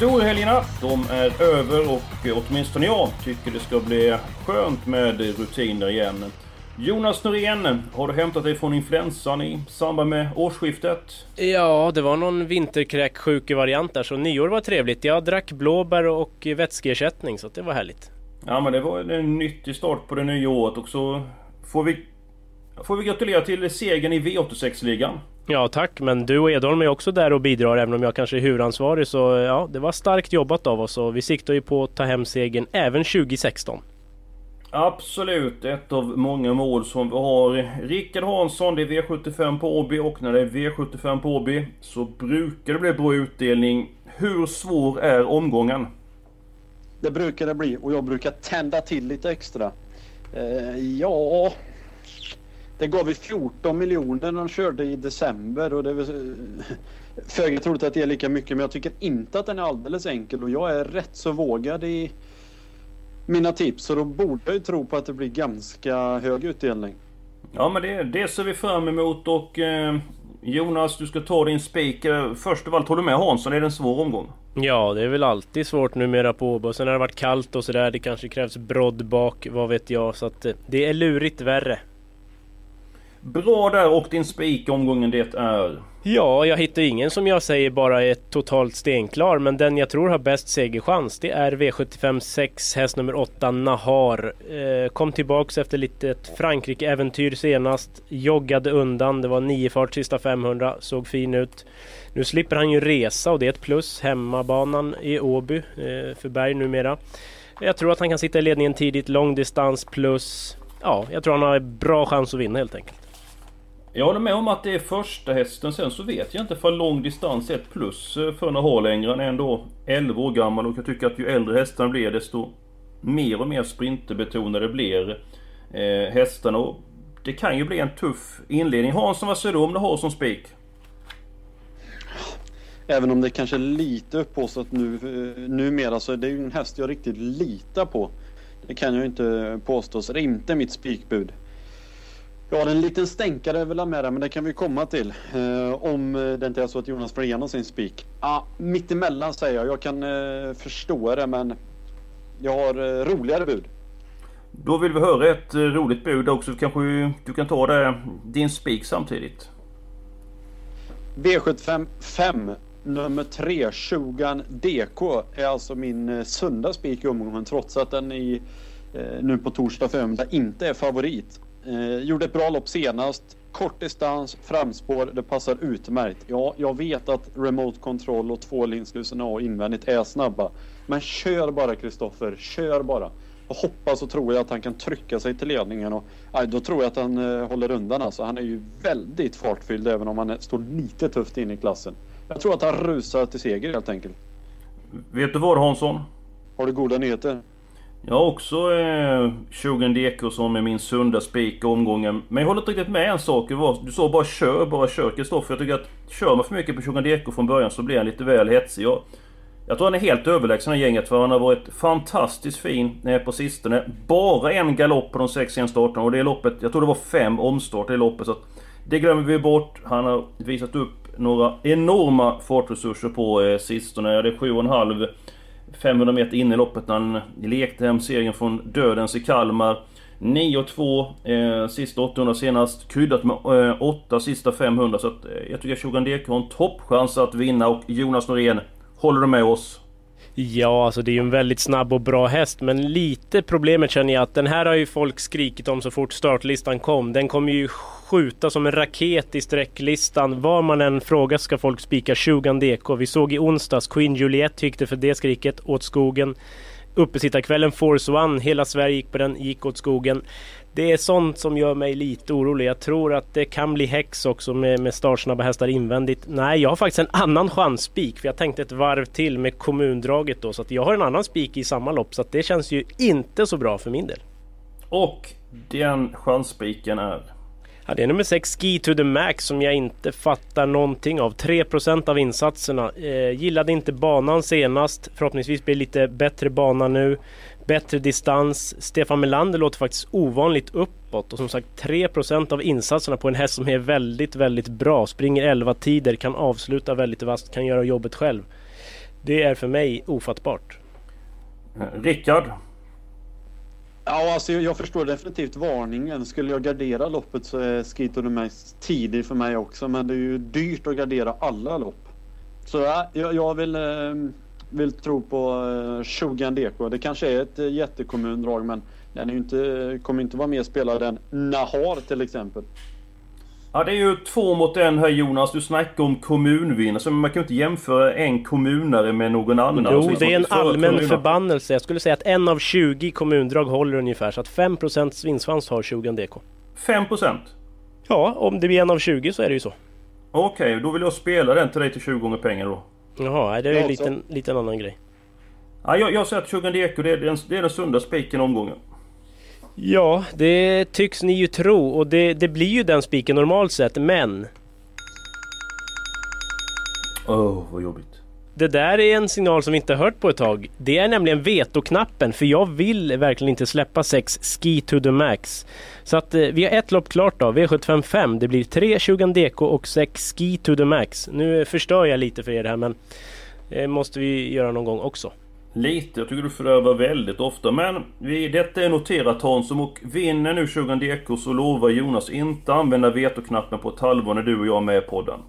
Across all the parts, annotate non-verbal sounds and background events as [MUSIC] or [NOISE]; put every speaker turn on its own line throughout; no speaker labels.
Storhelgerna, de är över och åtminstone jag tycker det ska bli skönt med rutiner igen. Jonas Norén, har du hämtat dig från influensan i samband med årsskiftet?
Ja, det var någon vinterkräksjuke-variant där så nyår var trevligt. Jag drack blåbär och vätskeersättning så det var härligt.
Ja men det var en nyttig start på det nya året och så får vi, får vi gratulera till segern i V86-ligan.
Ja tack, men du och Edholm är också där och bidrar även om jag kanske är huvudansvarig så ja, det var starkt jobbat av oss och vi siktar ju på att ta hem segern även 2016.
Absolut, ett av många mål som vi har. Rickard Hansson, det är V75 på Åby och när det är V75 på Åby så brukar det bli bra utdelning. Hur svår är omgången?
Det brukar det bli och jag brukar tända till lite extra. Eh, ja, det gav vi 14 miljoner när de körde i december och det är föga troligt att det är lika mycket men jag tycker inte att den är alldeles enkel och jag är rätt så vågad i mina tips så då borde jag ju tro på att det blir ganska hög utdelning.
Ja men det, det ser vi fram emot och eh, Jonas du ska ta din spik. Först av allt, håller du med Hansson? Är det en svår omgång?
Ja, det är väl alltid svårt numera på Åby och sen har det varit kallt och sådär. Det kanske krävs brodd bak, vad vet jag. Så att eh, det är lurigt värre.
Bra där och din spik i omgången det är?
Ja, jag hittar ingen som jag säger bara är totalt stenklar, men den jag tror har bäst segerchans det är V75 6, häst nummer 8, Nahar. Eh, kom tillbaks efter lite Frankrike-äventyr senast, joggade undan, det var 9 fart sista 500, såg fin ut. Nu slipper han ju resa och det är ett plus, hemmabanan i Åby eh, för Berg numera. Jag tror att han kan sitta i ledningen tidigt, lång distans plus... Ja, jag tror han har bra chans att vinna helt enkelt.
Jag håller med om att det är första hästen. Sen så vet jag inte för lång distans är ett plus eh, för för Nahar längre. Han är ändå 11 år gammal och jag tycker att ju äldre hästarna blir desto mer och mer sprinterbetonade blir eh, hästarna. Och det kan ju bli en tuff inledning. Hansson, vad säger du om du har som spik?
Även om det kanske är lite upphaussat nu, eh, numera så är det ju en häst jag riktigt litar på. Det kan jag ju inte påstå, så det är inte mitt spikbud. Har en liten stänkare jag vill ha med där, men det kan vi komma till. Eh, om det inte är så att Jonas får igenom sin spik. Ah, mittemellan säger jag. Jag kan eh, förstå det, men jag har eh, roligare bud.
Då vill vi höra ett eh, roligt bud också. Kanske du kan ta det, din spik samtidigt.
V75 5 nummer 3 Shogun DK är alltså min eh, sunda spik i omgången trots att den i, eh, nu på torsdag förmiddag inte är favorit. Eh, gjorde ett bra lopp senast. Kort distans, framspår, det passar utmärkt. Ja, jag vet att remote control och tvålinslusen A invändigt är snabba. Men kör bara Kristoffer, kör bara. Jag hoppas och tror jag att han kan trycka sig till ledningen och aj, då tror jag att han eh, håller undan alltså. Han är ju väldigt fartfylld även om han är, står lite tufft in i klassen. Jag tror att han rusar till seger helt enkelt.
Vet du vad Hansson?
Har du goda nyheter?
Jag har också eh, 20 Deko som är min sunda spik i omgången. Men jag håller inte riktigt med en sak. Du sa bara kör, bara kör Kristoffer. Jag tycker att kör man för mycket på 20 Deko från början så blir han lite väl hetsig. Jag, jag tror han är helt överlägsen i gänget för han har varit fantastiskt fin eh, på sistone. Bara en galopp på de sex senaste starterna och det loppet, jag tror det var fem omstarter i loppet. Så att det glömmer vi bort. Han har visat upp några enorma fartresurser på eh, sistone. Det är 7,5 500 meter in i loppet när han lekte hem segern från Dödens i Kalmar. 9-2 eh, sista 800 senast, kryddat med eh, 8 sista 500 så att, eh, jag tycker att Shogun DK har en toppchans att vinna och Jonas Norén, håller du med oss?
Ja, alltså det är ju en väldigt snabb och bra häst, men lite problemet känner jag att den här har ju folk skrikit om så fort startlistan kom. Den kommer ju skjuta som en raket i sträcklistan. Var man än frågar ska folk spika 20 DK. Vi såg i onsdags Queen Juliet tyckte för det skriket åt skogen. Uppesittarkvällen Force One, hela Sverige gick på den, gick åt skogen. Det är sånt som gör mig lite orolig. Jag tror att det kan bli häx också med, med startsnabba hästar invändigt. Nej, jag har faktiskt en annan chansspik. För jag tänkte ett varv till med kommundraget då. Så att jag har en annan spik i samma lopp. Så att det känns ju inte så bra för min del.
Och den chansspiken är?
Ja, det är nummer 6 Ski to the Max som jag inte fattar någonting av. 3% av insatserna. Eh, gillade inte banan senast. Förhoppningsvis blir det lite bättre bana nu. Bättre distans. Stefan Melander låter faktiskt ovanligt uppåt. Och som sagt 3% av insatserna på en häst som är väldigt, väldigt bra. Springer 11 tider, kan avsluta väldigt vasst, kan göra jobbet själv. Det är för mig ofattbart.
Rickard?
Ja, alltså jag förstår definitivt varningen. Skulle jag gardera loppet så är Skito the mest tidig för mig också. Men det är ju dyrt att gardera alla lopp. Så ja, jag, jag vill, eh, vill tro på eh, 20 DK. Det kanske är ett eh, jättekommundrag men den är inte, kommer inte vara mer spelad än Nahar till exempel.
Ja det är ju två mot en här Jonas. Du snackar om kommunvinnare. Så man kan ju inte jämföra en kommunare med någon annan.
Jo, det är en allmän förbannelse. Jag skulle säga att en av 20 kommundrag håller ungefär. Så att 5% vinstchans har 20 DK.
5%?
Ja, om det blir en av 20 så är det ju så.
Okej, okay, då vill jag spela den till dig till 20 gånger pengar då.
Jaha, det är ju en liten, liten annan grej.
Ja, jag, jag säger att 20 DK det är den, det är den sunda spiken omgången.
Ja, det tycks ni ju tro och det, det blir ju den spiken normalt sett, men...
Åh, oh, vad jobbigt.
Det där är en signal som vi inte hört på ett tag. Det är nämligen vetoknappen, för jag vill verkligen inte släppa 6 Ski to the Max. Så att eh, vi har ett lopp klart då, V755. Det blir 3 20 DK och 6 Ski to the Max. Nu eh, förstör jag lite för er här men det måste vi göra någon gång också.
Lite, jag tycker du förövar väldigt ofta. Men vi, detta är noterat Hansson och vinner nu 20 DK så lovar Jonas inte använda vetoknappen på ett halvår när du och jag är med i podden.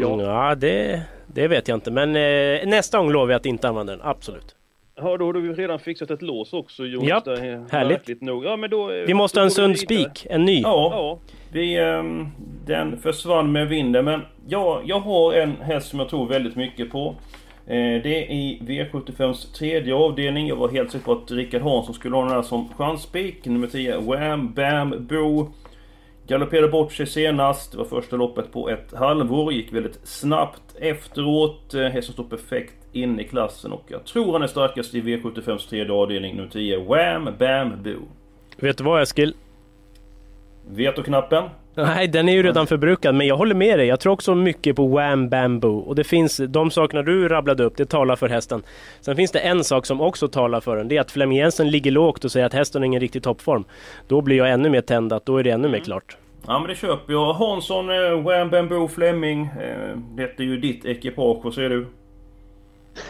Ja, ja det, det vet jag inte. Men eh, nästa gång lovar jag att inte använda den, absolut.
Ja, då har du redan fixat ett lås också Jonas.
Japp, härligt.
Nog. Ja, men då,
vi måste ha en sund spik, en ny.
Ja, ja. Vi, um, den försvann med vinden. Men ja, jag har en häst som jag tror väldigt mycket på. Eh, det är i V75s tredje avdelning. Jag var helt säker på att Rickard Hansson skulle ha den här som chanspik. Nummer 10, Wham Bam Bo. Galopperade bort sig senast. Det var första loppet på ett halvår. Gick väldigt snabbt efteråt. Eh, hästen står perfekt inne i klassen och jag tror han är starkast i V75s tredje avdelning. Nummer 10, Wham Bam Bo.
Vet du vad Eskil?
Vetoknappen.
Nej, den är ju redan förbrukad, men jag håller med dig. Jag tror också mycket på Wham Bamboo. Och det finns, de sakerna du rabblade upp, det talar för hästen. Sen finns det en sak som också talar för den. Det är att Flemming Jensen ligger lågt och säger att hästen har ingen riktig toppform. Då blir jag ännu mer tänd att då är det ännu mm. mer klart.
Ja men det köper jag. Hansson, eh, Wham Bamboo, Flemming. Eh, detta är ju ditt ekipage, vad säger du?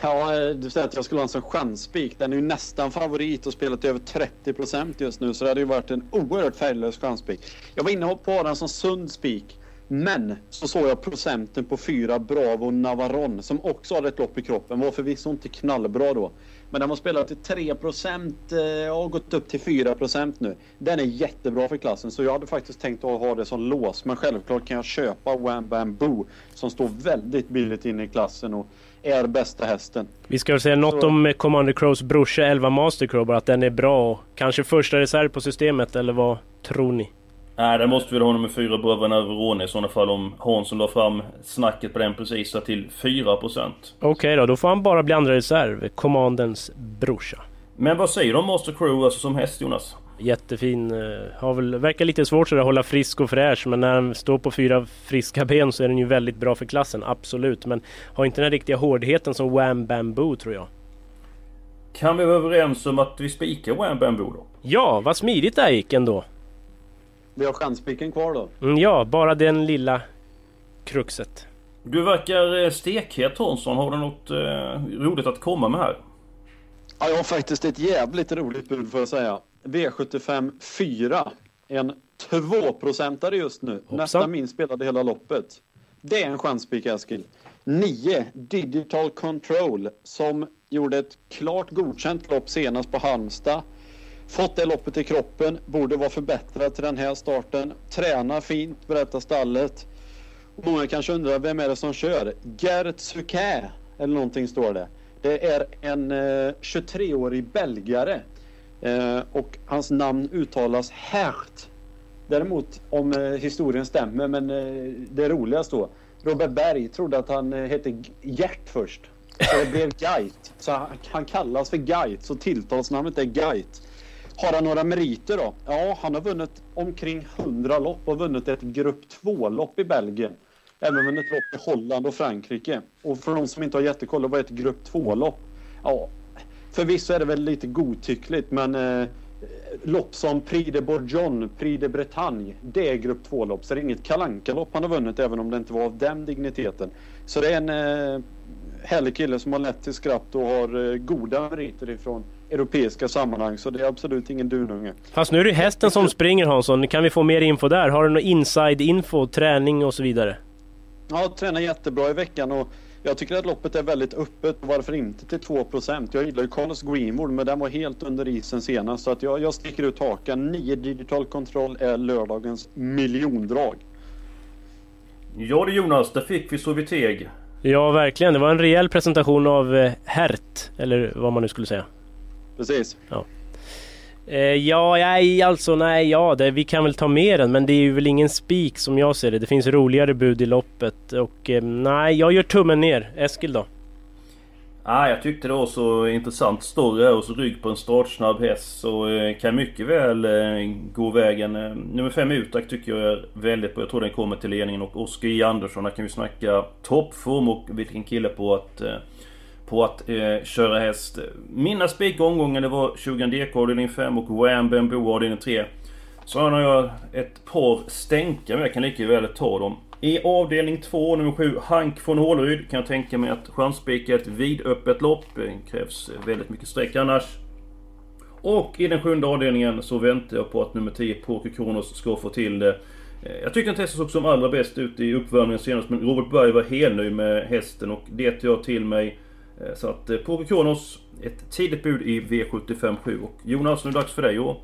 Ja, eh, du säger att jag skulle ha en sån chansspik. Den är ju nästan favorit och spelat över 30 procent just nu. Så det hade ju varit en oerhört färglös chansspik. Jag var inne på den som sund spik. Men så såg jag procenten på fyra Bravo Navarone som också hade ett lopp i kroppen. Var förvisso inte knallbra då. Men den har spelat till 3 procent eh, och gått upp till 4 procent nu. Den är jättebra för klassen så jag hade faktiskt tänkt att ha det som lås. Men självklart kan jag köpa Wham Bam Boo som står väldigt billigt inne i klassen och är bästa hästen.
Vi ska väl säga något så. om Commander Crows brorsa 11 Mastercrow bara att den är bra och kanske första reserv på systemet eller vad tror ni?
Nej, det måste väl ha nummer fyra Bröderna Verone i sådana fall om Hansson la fram snacket på den precis till 4%. Okej
okay då, då får han bara bli andra reserv. Commandens brorsa.
Men vad säger du om Master Crew alltså som häst Jonas?
Jättefin. Eh, har väl, verkar lite svårt att hålla frisk och fräsch men när den står på fyra friska ben så är den ju väldigt bra för klassen, absolut. Men har inte den riktiga hårdheten som Wham Bamboo tror jag.
Kan vi vara överens om att vi spikar Wham Bamboo då?
Ja, vad smidigt det här gick ändå.
Vi har chanspiken kvar då?
Mm, ja, bara den lilla kruxet.
Du verkar eh, stekhet Hansson. Har du något eh, roligt att komma med här?
Ja, jag har faktiskt ett jävligt roligt bud får jag säga. V75 4. En 2-procentare just nu. Hoppsan. Nästan min spelade hela loppet. Det är en chanspik Eskil. 9. Digital Control som gjorde ett klart godkänt lopp senast på Halmstad. Fått det loppet i kroppen, borde vara förbättrad till den här starten. Tränar fint, berättar stallet. Många kanske undrar vem är det som kör? Gert Suquet eller någonting står det. Det är en eh, 23-årig belgare eh, och hans namn uttalas Hert. Däremot om eh, historien stämmer, men eh, det roligaste då. Robert Berg trodde att han eh, hette Gert först. Så det blev Geit. Så han, han kallas för Geit, så tilltalsnamnet är Geit. Har han några meriter då? Ja, han har vunnit omkring 100 lopp och vunnit ett grupp 2-lopp i Belgien. Även vunnit lopp i Holland och Frankrike. Och för de som inte har jättekoll, vad är ett grupp 2-lopp? Ja, förvisso är det väl lite godtyckligt, men eh, lopp som Prix de Bourgogne, Prix de Bretagne, det är grupp 2-lopp. Så det är inget kalanka-lopp han har vunnit, även om det inte var av den digniteten. Så det är en eh, härlig kille som har lätt till skratt och har eh, goda meriter ifrån europeiska sammanhang. Så det är absolut ingen dununge.
Fast nu är det hästen som springer Hansson. Kan vi få mer info där? Har du någon inside-info, träning och så vidare?
Ja, tränar jättebra i veckan och jag tycker att loppet är väldigt öppet. Varför inte till 2% Jag gillar ju Carlos Greenwood men den var helt under isen senast. Så att jag, jag sticker ut hakan. 9 digital control är lördagens miljondrag.
Ja du Jonas, där fick vi Sovjeteg.
Ja, verkligen. Det var en rejäl presentation av eh, Hert, eller vad man nu skulle säga.
Precis.
Ja. Eh, ja, nej, alltså nej, ja, det, vi kan väl ta med den, men det är ju väl ingen spik som jag ser det. Det finns roligare bud i loppet och eh, nej, jag gör tummen ner. Eskil då?
Ah, jag tyckte det var så intressant story här och så rygg på en startsnabb häst så eh, kan mycket väl eh, gå vägen. Eh, nummer 5 Utak tycker jag är väldigt bra. Jag tror den kommer till ledningen och Oskar J Andersson, där kan vi snacka toppform och vilken kille på att eh, på att eh, köra häst. Mina spik omgången det var 20 DK avdelning 5 och Wham Bamboo avdelning 3. Så har jag ett par stänkar men jag kan lika väl ta dem. I avdelning 2, nummer 7, Hank von Håleryd kan jag tänka mig att chansspika ett vidöppet lopp. Det krävs väldigt mycket streck annars. Och i den sjunde avdelningen så väntar jag på att nummer 10, Poker Kronos, ska få till det. Eh, jag tyckte den hästen såg som allra bäst ut i uppvärmningen senast, men Robert Berg var helnöjd med hästen och det tar jag till mig. Eh, så att eh, Poker Kronos, ett tidigt bud i V75 7. Och Jonas, nu är det dags för dig att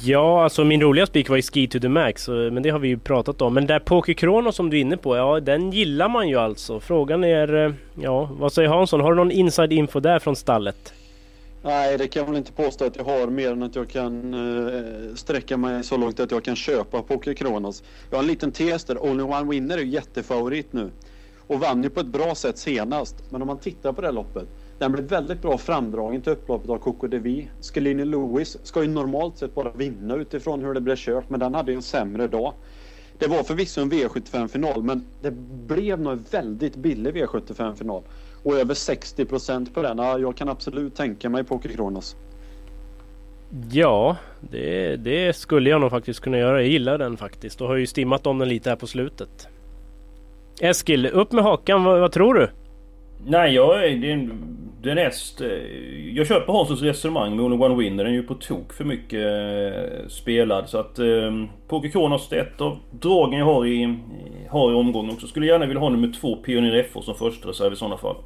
Ja, alltså min roliga spik var ju Ski to the Max, men det har vi ju pratat om. Men där Poker Kronos som du är inne på, ja den gillar man ju alltså. Frågan är, eh, ja vad säger Hansson? Har du någon inside info där från stallet?
Nej, det kan jag väl inte påstå att jag har mer än att jag kan uh, sträcka mig så långt att jag kan köpa Poker Kronos. Jag har en liten tes där. Only One Winner är ju jättefavorit nu. Och vann ju på ett bra sätt senast. Men om man tittar på det här loppet den blev väldigt bra framdragen till upploppet av Coco Devi. Scalini Lewis ska ju normalt sett bara vinna utifrån hur det blev kört, men den hade ju en sämre dag. Det var förvisso en V75-final, men det blev nog en väldigt billig V75-final. Och över 60 procent på den. jag kan absolut tänka mig Poker Kronos.
Ja, det, det, skulle jag nog faktiskt kunna göra. Jag gillar den faktiskt och har ju stimmat om den lite här på slutet. Eskil, upp med hakan. vad, vad tror du?
Nej, jag är... Är den näst... Eh, jag köper Hanssons resonemang med Only One Winner. Den är ju på tok för mycket eh, spelad. Så att... Eh, Poker Kronos är ett av dragen jag har i, har i omgången också. Skulle gärna vilja ha nummer två Pioneer FH som första reserv i sådana fall.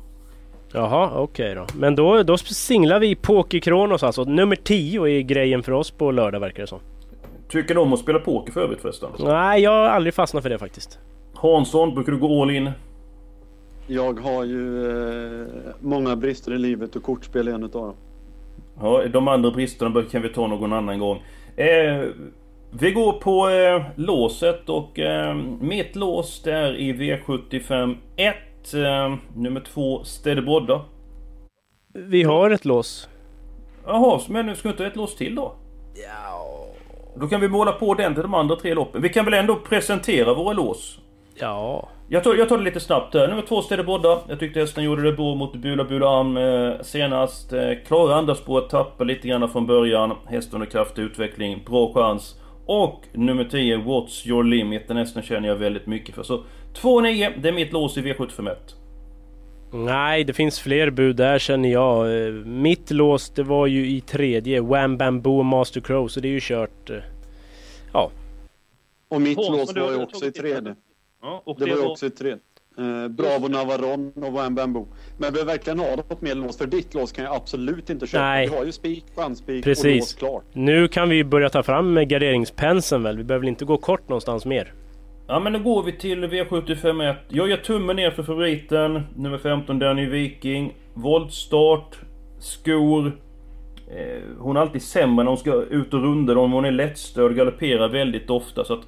Jaha, okej okay då. Men då, då singlar vi Poker Kronos alltså. Nummer 10 är grejen för oss på lördag verkar det som.
Tycker du om att spela poker för övrigt förresten?
Nej, jag har aldrig fastnat för det faktiskt.
Hansson, brukar du gå all in?
Jag har ju eh, många brister i livet och kortspel är en utav dem.
Ja, de andra bristerna kan vi ta någon annan gång. Eh, vi går på eh, låset och eh, mitt lås det är i V75 1. Eh, nummer 2 Städebrodda.
Vi har ett lås.
Jaha, men nu ska vi inte ha ett lås till då? Ja. Då kan vi måla på den till de andra tre loppen. Vi kan väl ändå presentera våra lås?
Ja.
Jag tar, jag tar det lite snabbt. Nummer två Städer Brodda. Jag tyckte hästen gjorde det bra mot Bula Bula Am eh, senast. Eh, klara andra spåret, tappar lite grann från början. Hästen under kraftig utveckling, bra chans. Och nummer 10, What's Your Limit? Den hästen känner jag väldigt mycket för. Så 2-9, det är mitt lås i V751.
Nej, det finns fler bud där känner jag. Eh, mitt lås det var ju i tredje, Wham Bamboo Master Crow, så det är ju kört. Eh, ja.
Och mitt lås var ju också i tredje. Ja, och det, det var ju också i tredje. Eh, Bravo Navaron och Wambambo. Men vill verkligen ha något mer lås? För ditt lås kan jag absolut inte köpa.
Nej.
Vi har ju spik, chansspik och
Precis.
lås klart.
Nu kan vi börja ta fram garderingspenseln väl? Vi behöver väl inte gå kort någonstans mer?
Ja men då går vi till V751. Jag gör tummen ner för favoriten. Nummer 15 Danny Viking. Voltstart. Skor. Eh, hon är alltid sämre när hon ska ut och runda dem. Hon är lättstörd, galopperar väldigt ofta. Så att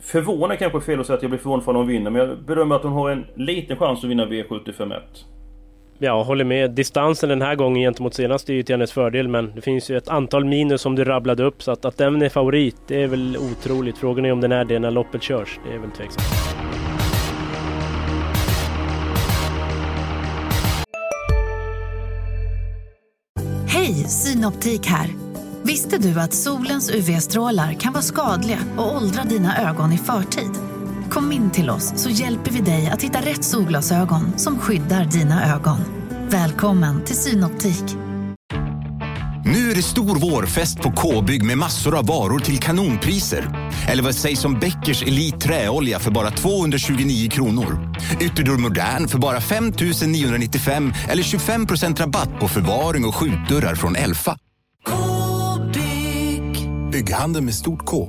Förvånad är kanske fel att säga att jag blir förvånad för att hon vinner. Men jag bedömer att hon har en liten chans att vinna V751.
Ja, håller med. Distansen den här gången gentemot senast är ju till hennes fördel men det finns ju ett antal minus som du rabblade upp så att, att den är favorit det är väl otroligt. Frågan är om den är det när loppet körs. Det är väl tveksamt.
Hej, Synoptik här. Visste du att solens UV-strålar kan vara skadliga och åldra dina ögon i förtid? Kom in till oss så hjälper vi dig att hitta rätt solglasögon som skyddar dina ögon. Välkommen till Synoptik.
Nu är det stor vårfest på K-bygg med massor av varor till kanonpriser. Eller vad sägs om Bäckers Elite Träolja för bara 229 kronor? Ytterdörr Modern för bara 5 995 eller 25 procent rabatt på förvaring och skjutdörrar från Elfa. Bygghandeln med stort K.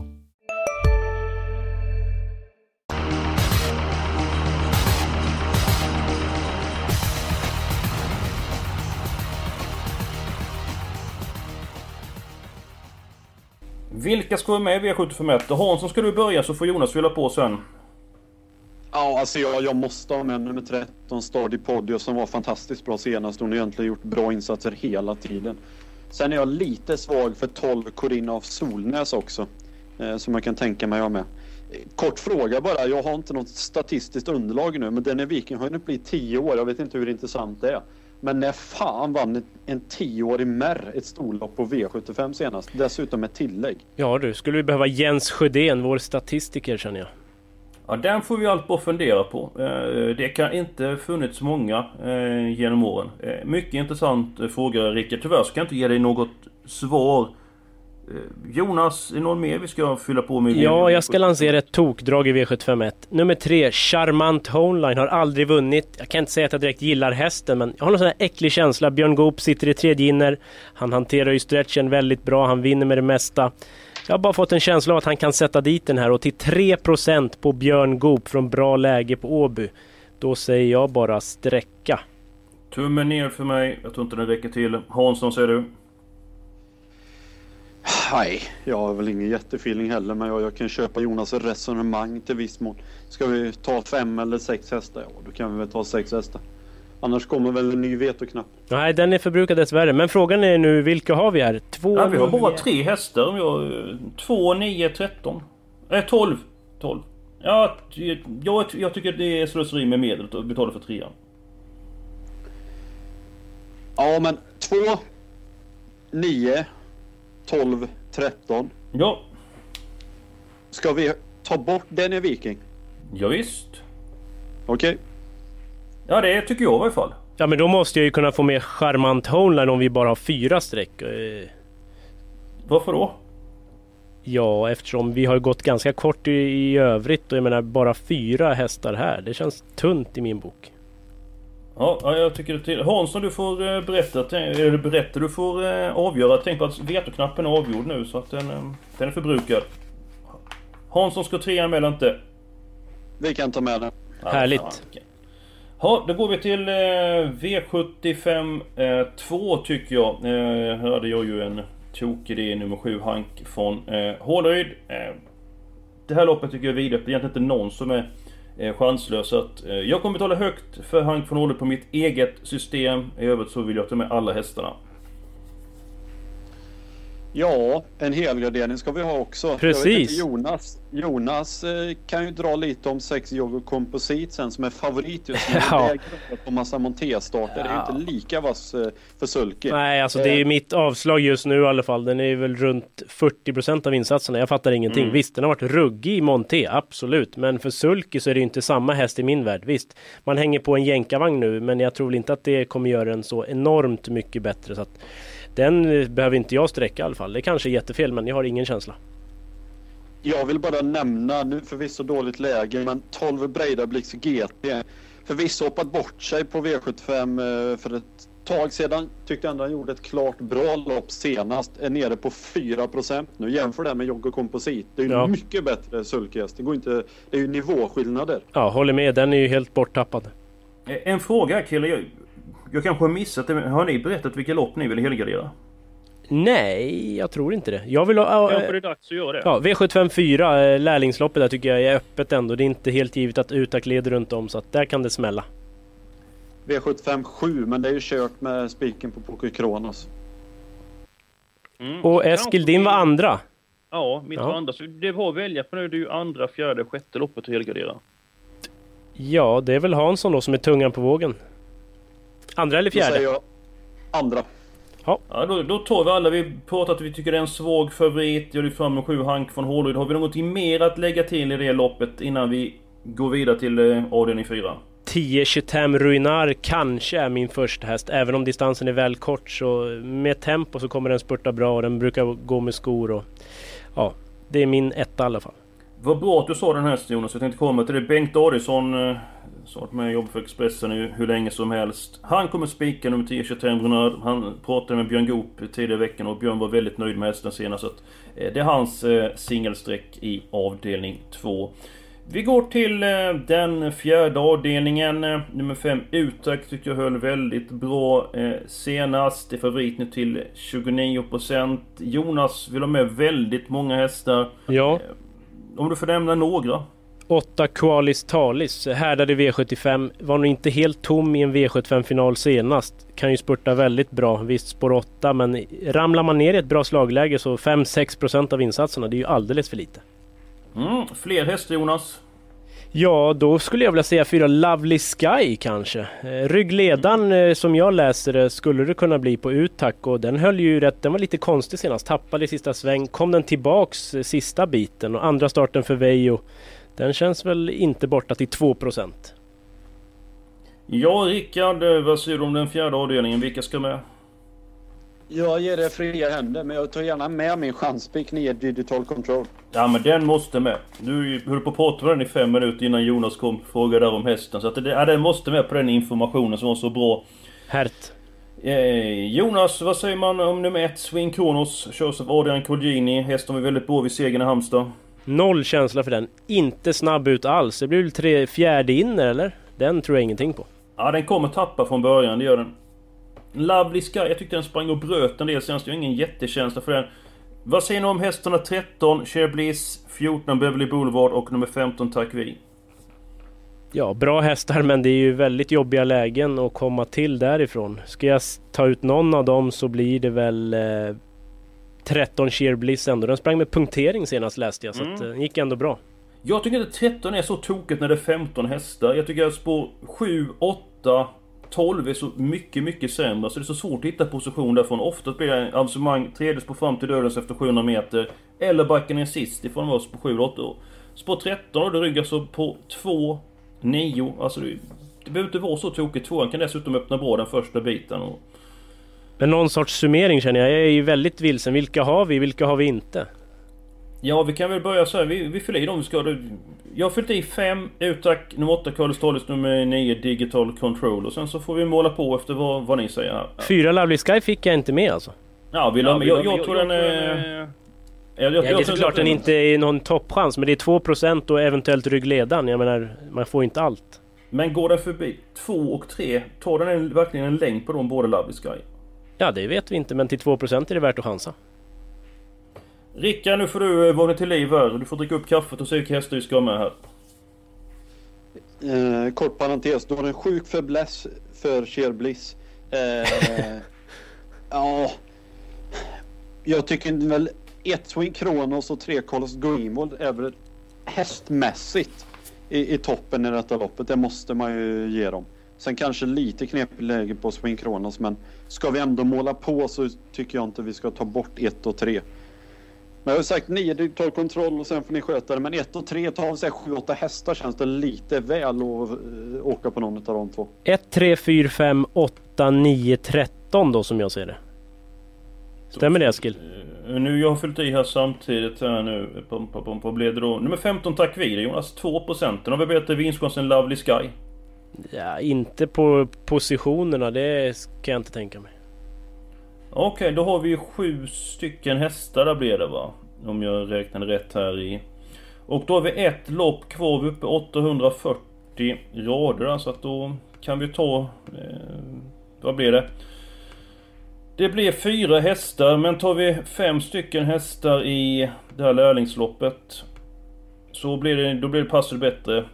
Vilka ska vara med i V751? Hansson ska du börja så får Jonas fylla på sen.
Ja, alltså jag, jag måste ha med nummer 13 Stardy Podio som var fantastiskt bra senast. Hon har egentligen gjort bra insatser hela tiden. Sen är jag lite svag för 12 Corinna av Solnäs också. Eh, som jag kan tänka mig ha med. Kort fråga bara. Jag har inte något statistiskt underlag nu. Men den är Viking har hunnit bli 10 år. Jag vet inte hur intressant det är. Men när fan vann en- 10-årig Merr ett storlopp på V75 senast? Dessutom med tillägg.
Ja du, skulle vi behöva Jens Sjödén, vår statistiker känner jag.
Ja, den får vi allt bara fundera på. Eh, Det kan inte funnits många eh, genom åren. Eh, Mycket intressant fråga Rickard. Tyvärr så kan jag inte ge dig något svar. Jonas, är det någon mer vi ska fylla på med?
Ja, jag ska lansera ett tokdrag i V751. Nummer tre, Charmant Homeline har aldrig vunnit. Jag kan inte säga att jag direkt gillar hästen, men jag har någon sån här äcklig känsla. Björn Goop sitter i tredje inner. Han hanterar ju stretchen väldigt bra, han vinner med det mesta. Jag har bara fått en känsla av att han kan sätta dit den här och till 3% på Björn Goop från bra läge på Åby. Då säger jag bara sträcka.
Tummen ner för mig. Jag tror inte den räcker till. Hansson säger du?
Nej, jag har väl ingen jättefeeling heller men jag, jag kan köpa Jonas resonemang till viss mån. Ska vi ta fem eller sex hästar? Ja, då kan vi väl ta sex hästar. Annars kommer väl en ny vetoknapp.
Nej, den är förbrukad dessvärre. Men frågan är nu, vilka har vi här? Två...
Ja, vi har bara tre hästar. om Jag, 2, 9, 13. Eh, 12. 12. Ja, jag, jag tycker det är slöseri med medel att betala för trean.
Ja, men två, nio, tolv, tretton.
Ja,
Ska vi ta bort den i Viking?
ja visst.
Okej.
Ja, det tycker jag i alla fall.
Ja men då måste jag ju kunna få med Charmant Homeline om vi bara har fyra streck. Eh,
Varför då?
Ja, eftersom vi har gått ganska kort i, i övrigt och jag menar bara fyra hästar här. Det känns tunt i min bok.
Ja, ja, jag tycker det till. Hansson, du får eh, berätta. Eller berätta, du får eh, avgöra. Tänk på att vetoknappen är avgjord nu så att den, den är förbrukad. Hansson ska trean med eller inte?
Vi kan ta med den.
Ja,
Härligt.
Ja, då går vi till eh, V75 eh, 2 tycker jag. Eh, hörde jag ju en tokidé nummer 7 Hank från eh, Hålryd. Eh, det här loppet tycker jag är vidöppet. Det är egentligen inte någon som är eh, chanslös. Att, eh, jag kommer betala högt för Hank från Hålryd på mitt eget system. I övrigt så vill jag ta med alla hästarna.
Ja, en helgardering ska vi ha också.
Precis.
inte, Jonas, Jonas eh, kan ju dra lite om sex Yogo Composite sen som är favorit just nu. [LAUGHS]
Ja.
Det på massa montéstarter. Det är ju inte lika vass eh, för sulky.
Nej, alltså det är ju mitt avslag just nu i alla fall. Den är väl runt 40% av insatserna. Jag fattar ingenting.
Mm.
Visst, den har varit ruggig i Monté, absolut. Men för Sulky så är det ju inte samma häst i min värld. Visst, man hänger på en jänkarvagn nu, men jag tror väl inte att det kommer göra den så enormt mycket bättre. Så att den eh, behöver inte jag sträcka i alla fall. Det kanske är jättefel, men jag har ingen känsla.
Jag vill bara nämna, nu förvisso dåligt läge, men 12 Breidablix GT. Förvisso hoppat bort sig på V75 eh, för ett tag sedan. Tyckte ändå han gjorde ett klart bra lopp senast. Är nere på 4% Nu jämför det med Joggo Composite. Det är ju
Ja.
mycket bättre sulkhäst. Det går inte... Det är ju nivåskillnader.
Ja, håller med. Den är ju helt borttappad.
Eh, En fråga killar. Jag, kanske har missat det. men Har ni berättat vilka lopp ni vill helgardera?
Nej, jag tror inte det. Jag vill ha...
Kanske det är dags att göra det.
Ja, V754, eh, lärlingsloppet där tycker jag är öppet ändå. Det är inte helt givet att Utak leder runt om så att där kan det smälla.
V75 7, men det är ju kört med spiken på Poker Kronos.
Mm.
Och Eskil, din var andra.
Ja, mitt
Ja.
var andra. Så det var att välja på nu. Det är ju andra, fjärde, sjätte loppet att helgardera.
Ja, det är väl Hansson då som är tungan på vågen. Andra eller
Då säger
fjärde?
jag andra.
Ja, då, då tar vi alla. Vi pratat att vi tycker det är en svag favorit. Jag lyfter fram en sju Hank från Hålryd. Har vi någonting mer att lägga till i det loppet innan vi går vidare till eh, avdelning 4?
10 Chetam Ruinar kanske är min första häst. Även om distansen är väl kort så med tempo så kommer den spurta bra och den brukar gå med skor och... Ja, det är min etta i alla fall.
Vad bra att du sa den här Jonas. Jag tänkte komma till det. Bengt Adielsson, eh, som varit med och jobbat för Expressen hur länge som helst. Han kommer spika nummer 10, Chateau Brunard. Han pratade med Björn Goop tidigare i veckan och Björn var väldigt nöjd med hästen senast. Så att, eh, det är hans eh, singelsträck i avdelning 2. Vi går till eh, den fjärde avdelningen. Nummer 5, Utak tyckte jag höll väldigt bra senast. Det är favorit nu till 29%. Jonas vill ha med väldigt många hästar.
Ja.
Om du får nämna några.
8 Qualis Talis, härdade V75, var nog inte helt tom i en V75-final senast. Kan ju spurta väldigt bra, visst spår 8 men ramlar man ner i ett bra slagläge så 5-6% av insatserna, det är ju alldeles för lite.
Mm, fler hästar Jonas.
Ja, då skulle jag vilja säga fyra Lovely Sky kanske. Eh, ryggledan eh, som jag läser det skulle det kunna bli på uttack och den höll ju rätt, den var lite konstig senast. Tappade i sista sväng, kom den tillbaks eh, sista biten och andra starten för Vejo. Den känns väl inte borta till 2%.
Ja Rickard, vad säger du om den fjärde avdelningen? Vilka ska med?
Jag ger det fria händer, men jag tar gärna med min chanspik 9 Digital Control.
Ja men den måste med. Du höll på att prata med den i fem minuter innan Jonas kom och frågade där om hästen. Så att det, ja, den måste med på den informationen som var så bra.
Härt.
Eh, Jonas, vad säger man om nummer ett, Swing Kronos? Körs av Adrian Colgjini. Hästen var väldigt bra vid segern i Halmstad.
Noll känsla för den. Inte snabb ut alls. Det blir väl tre fjärde inner eller? Den tror jag ingenting på.
Ja, den kommer tappa från början, det gör den. Lovely Sky, jag tyckte den sprang och bröt en del senast. Jag har ingen jättekänsla för den. Vad säger ni om hästarna 13, Cher Bliss, 14 Beverly Boulevard och nummer 15 Takvi?
Ja, bra hästar men det är ju väldigt jobbiga lägen att komma till därifrån. Ska jag ta ut någon av dem så blir det väl eh, 13 Sheer Bliss ändå. Den sprang med punktering senast läste jag så att,
Mm.
eh, det gick ändå bra.
Jag tycker inte 13 är så tokigt när det är 15 hästar. Jag tycker att spår 7, 8, 12 är så mycket, mycket sämre. Så det är så svårt att hitta position därifrån. Ofta blir det avancemang, tredje spår fram till dödens efter 700 meter. Eller backar ner sist ifrån oss på 7, 8. Spår 13 och det ryggar så alltså på 2, 9. Alltså det, det behöver inte vara så tokigt. Tvåan kan dessutom öppna bra den första biten. Och,
Men någon sorts summering känner jag. Jag är ju väldigt vilsen. Vilka har vi? Vilka har vi inte?
Ja, vi kan väl börja så här. Vi, vi fyller i dem vi ska. Jag har fyllt i 5 Utac, nummer 8 Carlos Tallis, nummer 9 Digital Control. Och sen så får vi måla på efter vad, vad ni säger.
Fyra Lovely Sky fick jag inte med alltså.
Ja, vill
Ja,
jag,
vill
jag,
jag-
jag, tror
jag-
den
jag
är... Jag,
Ja, det är såklart den inte är någon toppchans men det är 2% och eventuellt ryggledan. Jag menar, man får inte allt.
Men går den förbi 2 och 3, tar den en, verkligen en längd på de båda Lovely Sky?
Ja, det vet vi inte men till 2% är det värt att chansa.
Rickard, nu får du eh, vakna till liv här. Du får dricka upp kaffet och se vilka hästar vi ska ha med här.
Eh, kort parentes, du har en sjuk fäbless för Cher Bliss. Eh, [LAUGHS] ja, jag tycker väl ett Swing Kronos och tre Carlos Greenwald är väl hästmässigt i, i toppen i detta loppet. Det måste man ju ge dem. Sen kanske lite knepigt läge på Swing Kronos men ska vi ändå måla på så tycker jag inte vi ska ta bort ett och tre. Jag har sagt 9 digital kontroll och sen får ni sköta det. Men 1 och 3 tar sig 7-8 hästar känns det lite väl att eh, åka på någon av de två.
1, 3, 4, 5, 8, 9, 13 då som jag ser det. Stämmer det Eskil?
Eh, Nu, jag har fyllt i här samtidigt här nu. Pom, pom, blev det då? Nummer 15 tack vidare Jonas. 2%. Den har vi bättre vinstchans än Lovely Sky.
Ja, inte på positionerna. Det kan jag inte tänka mig.
Okej, då har vi ju sju stycken hästar där blir det va? Om jag räknade rätt här i. Och då har vi ett lopp kvar, vi är uppe 840 rader så att då kan vi ta... Eh, vad blir det? Det blir fyra hästar, men tar vi fem stycken hästar i det här lärlingsloppet så blir det, då blir det passar det bättre.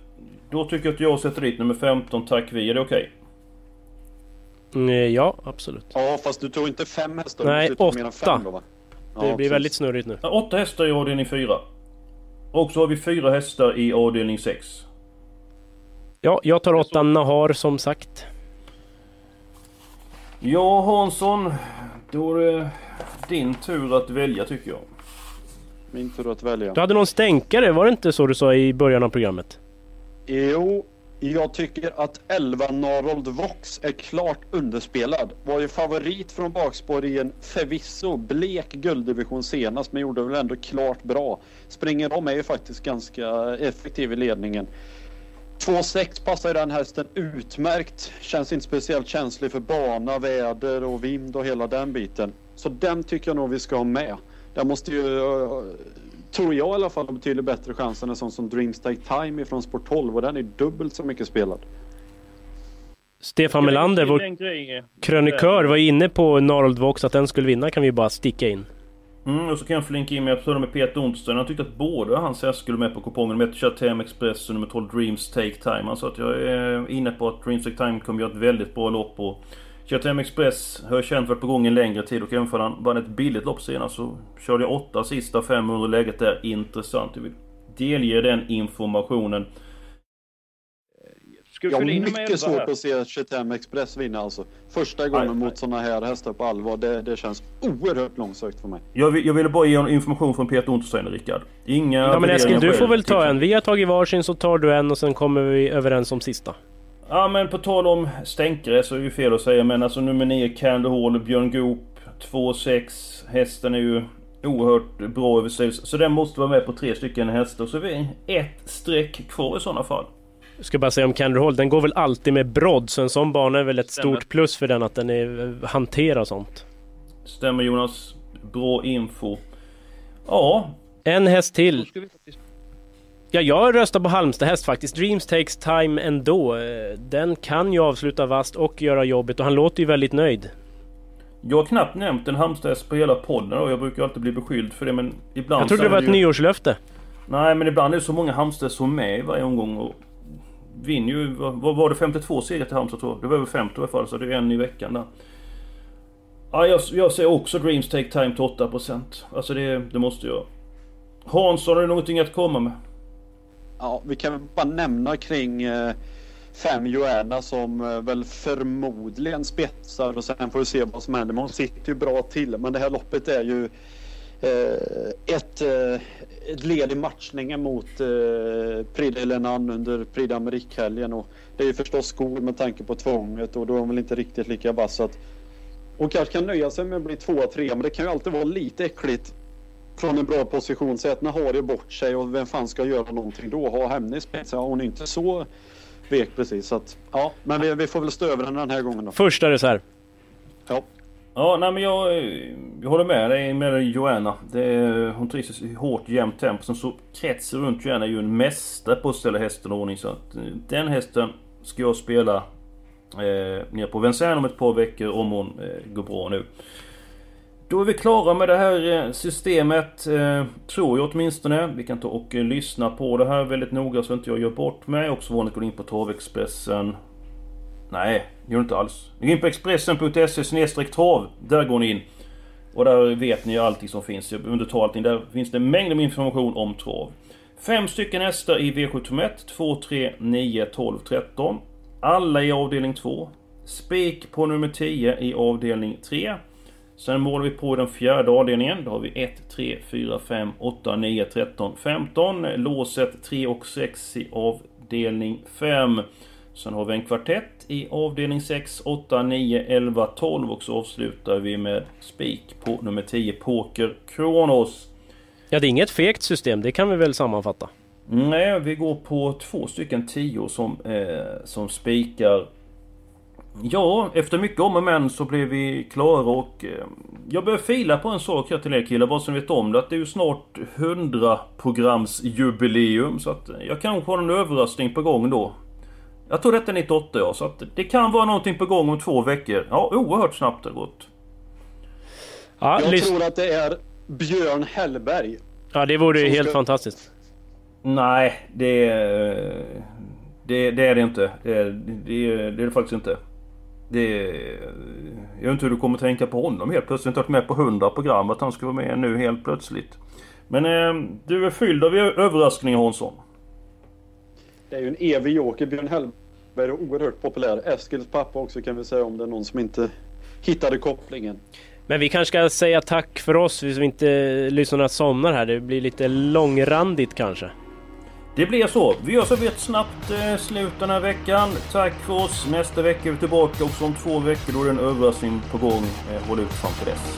Då tycker jag att jag sätter dit nummer 15, tack vi. Är det okej?
Mm, Ja, absolut.
Ja, fast du tog inte fem hästar.
Nej,
du tog mer än
åtta.
fem då va?
Det blir
precis.
väldigt snurrigt nu.
Åtta hästar i avdelning 4. Och så har vi fyra hästar i avdelning 6.
Ja, jag tar åttan Nahar som sagt.
Ja Hansson, då är det din tur att välja tycker jag.
Min tur att välja.
Du hade någon stänkare, var det inte så du sa i början av programmet?
Jo, jag tycker att 11 Narold Vox är klart underspelad. Var ju favorit från bakspår i en förvisso blek gulddivision senast men gjorde väl ändå klart bra. Springer om är ju faktiskt ganska effektiv i ledningen. 2,6 passar ju den hästen utmärkt. Känns inte speciellt känslig för bana, väder och vind och hela den biten. Så den tycker jag nog vi ska ha med. Den måste ju, tror jag i alla fall, ha betydligt bättre chans än en sån som Dreams Take Time ifrån Sport 12 och den är dubbelt så mycket spelad.
Stefan Melander, vår krönikör, var inne på Narold Vox att den skulle vinna kan vi bara sticka in.
Mm, och så kan jag flinka in med, jag pratade med Peter Ontsten, han tyckte att båda hans hästar skulle med på kupongen. Nummer 1 Chatham Express och nummer 12 Dreams Take Time. Han sa att jag är inne på att Dreams Take Time kommer göra ett väldigt bra lopp och Chatham Express har jag känt varit på gång en längre tid och även för han vann ett billigt lopp senast så körde jag åtta sista 500 läget där intressant. Jag vill delge den informationen. Ska
Jag har
fylla in nummer 11
mycket svårt
här?
att se Chetam Express vinna alltså. Första gången
Nej,
mot såna här hästar på allvar, det, det känns oerhört långsökt för mig.
Jag, vill, jag ville bara ge information från Peter Ontsten, Rickard. Inga
Ja men Eskil, du får väl ta en. Vi har tagit varsin så tar du en och sen kommer vi överens om sista.
Ja men på tal om stänkare så är det ju fel att säga men alltså nummer 9 Candle Hall, Björn Goop 2-6 Hästen är ju oerhört bra över så den måste vara med på tre stycken hästar så vi ett streck kvar i sådana fall.
Jag ska bara säga om Canderhall, den går väl alltid med brodd så en sån bana är väl ett
Stämmer.
stort plus för den att den är, hanterar sånt.
Stämmer Jonas? Bra info. Ja,
En häst till. Ja, jag röstar på Halmstad häst faktiskt. Dreams takes time ändå. Eh, Den kan ju avsluta vast och göra jobbet och han låter ju väldigt nöjd.
jag har knappt nämnt en hamsterhäst på hela podden och jag brukar alltid bli beskylld för det men ibland
Jag trodde det var ett
ju-
nyårslöfte.
Nej men ibland är det så många Halmstad som är med i varje omgång och vinner ju, vad var det 52 segrar till Halmstad tror jag? Det var över 50 i alla fall så det är en i veckan där. Ja, jag, jag säger också Dreams Take Time till 8%. Alltså det, det måste jag. Hansson, har du någonting att komma med?
Ja, vi kan väl bara nämna kring eh, fem Joanna som eh, väl förmodligen spetsar och sen får vi se vad som händer. Men hon sitter ju bra till. Men det här loppet är ju eh, ett, eh, ett led i matchningen mot eh, Prix de Lenan under Prix d'Amérique-helgen. Och det är ju förstås skor med tanke på tvånget och då är hon väl inte riktigt lika vass. Hon kanske kan nöja sig med att bli tvåa, trea men det kan ju alltid vara lite äckligt från en bra position. Säg att Nahari är bort sig och vem fan ska göra någonting då? Ha henne i spetsen? Hon är inte så vek precis. Så att, ja, men vi, vi får väl stå över henne den här gången då.
Första reserv.
Ja.
Ja, nej men jag, jag håller med dig med dig, Joanna. Det är, hon trivs i hårt jämnt tempo. Sen så kretsen runt Joanna är ju en mästare på att ställa hästen i ordning. Så att eh, den hästen ska jag spela eh, nere på Vincennes om ett par veckor om hon eh, går bra nu. Då är vi klara med det här eh, systemet, eh, tror jag åtminstone. Vi kan ta och eh, lyssna på det här väldigt noga så inte jag gör bort mig. och Också vanligt gå in på Travexpressen. Nej, det gör inte alls. Ni går in på Expressen.se trav. Där går ni in. Och där vet ni allting som finns. Jag behöver inte ta allting. Där finns det mängder med information om trav. Fem stycken hästar i V751. 2, 3, 9, 12, 13. Alla i avdelning 2. Spik på nummer 10 i avdelning 3. Sen målar vi på den fjärde avdelningen. Då har vi 1, 3, 4, 5, 8, 9, 13, 15. Låset 3 och 6 i avdelning 5. Sen har vi en kvartett i avdelning 6, 8, 9, 11, 12 och så avslutar vi med spik på nummer 10, Poker Kronos.
Ja, det är inget fegt system, det kan vi väl sammanfatta.
Nej, vi går på två stycken 10 som, eh, som spikar. Ja, efter mycket om och men så blev vi klara och... Eh, jag börjar fila på en sak här till er killar, bara så ni vet om det. Att det är ju snart 100 programsjubileum så att jag kanske har en överraskning på gång då. Jag tror detta är 98 ja, så att det kan vara någonting på gång om två veckor. Ja, oerhört snabbt det gått.
Ja,
Jag tror att det är Björn Hellberg.
ja det vore ju helt
ska-
fantastiskt.
Nej, det... Det, det är det inte. Det, det, det är det faktiskt inte. Det... Jag vet inte hur du kommer tänka på honom helt plötsligt. Inte varit med på 100 program att han ska vara med nu helt plötsligt. Men eh, du är fylld av överraskningar Hansson.
Det är ju en evig joker. Björn Hellberg är oerhört populär. Eskils pappa också kan vi säga om det är någon som inte hittade kopplingen.
Men vi kanske ska säga tack för oss vi inte lyssnarna somnar här. Det blir lite långrandigt kanske.
Det blir så. Vi gör så vi ett snabbt eh, slut den här veckan. Tack för oss. Nästa vecka är vi tillbaka och om två veckor då är det en överraskning på gång. Eh, håll ut fram till dess.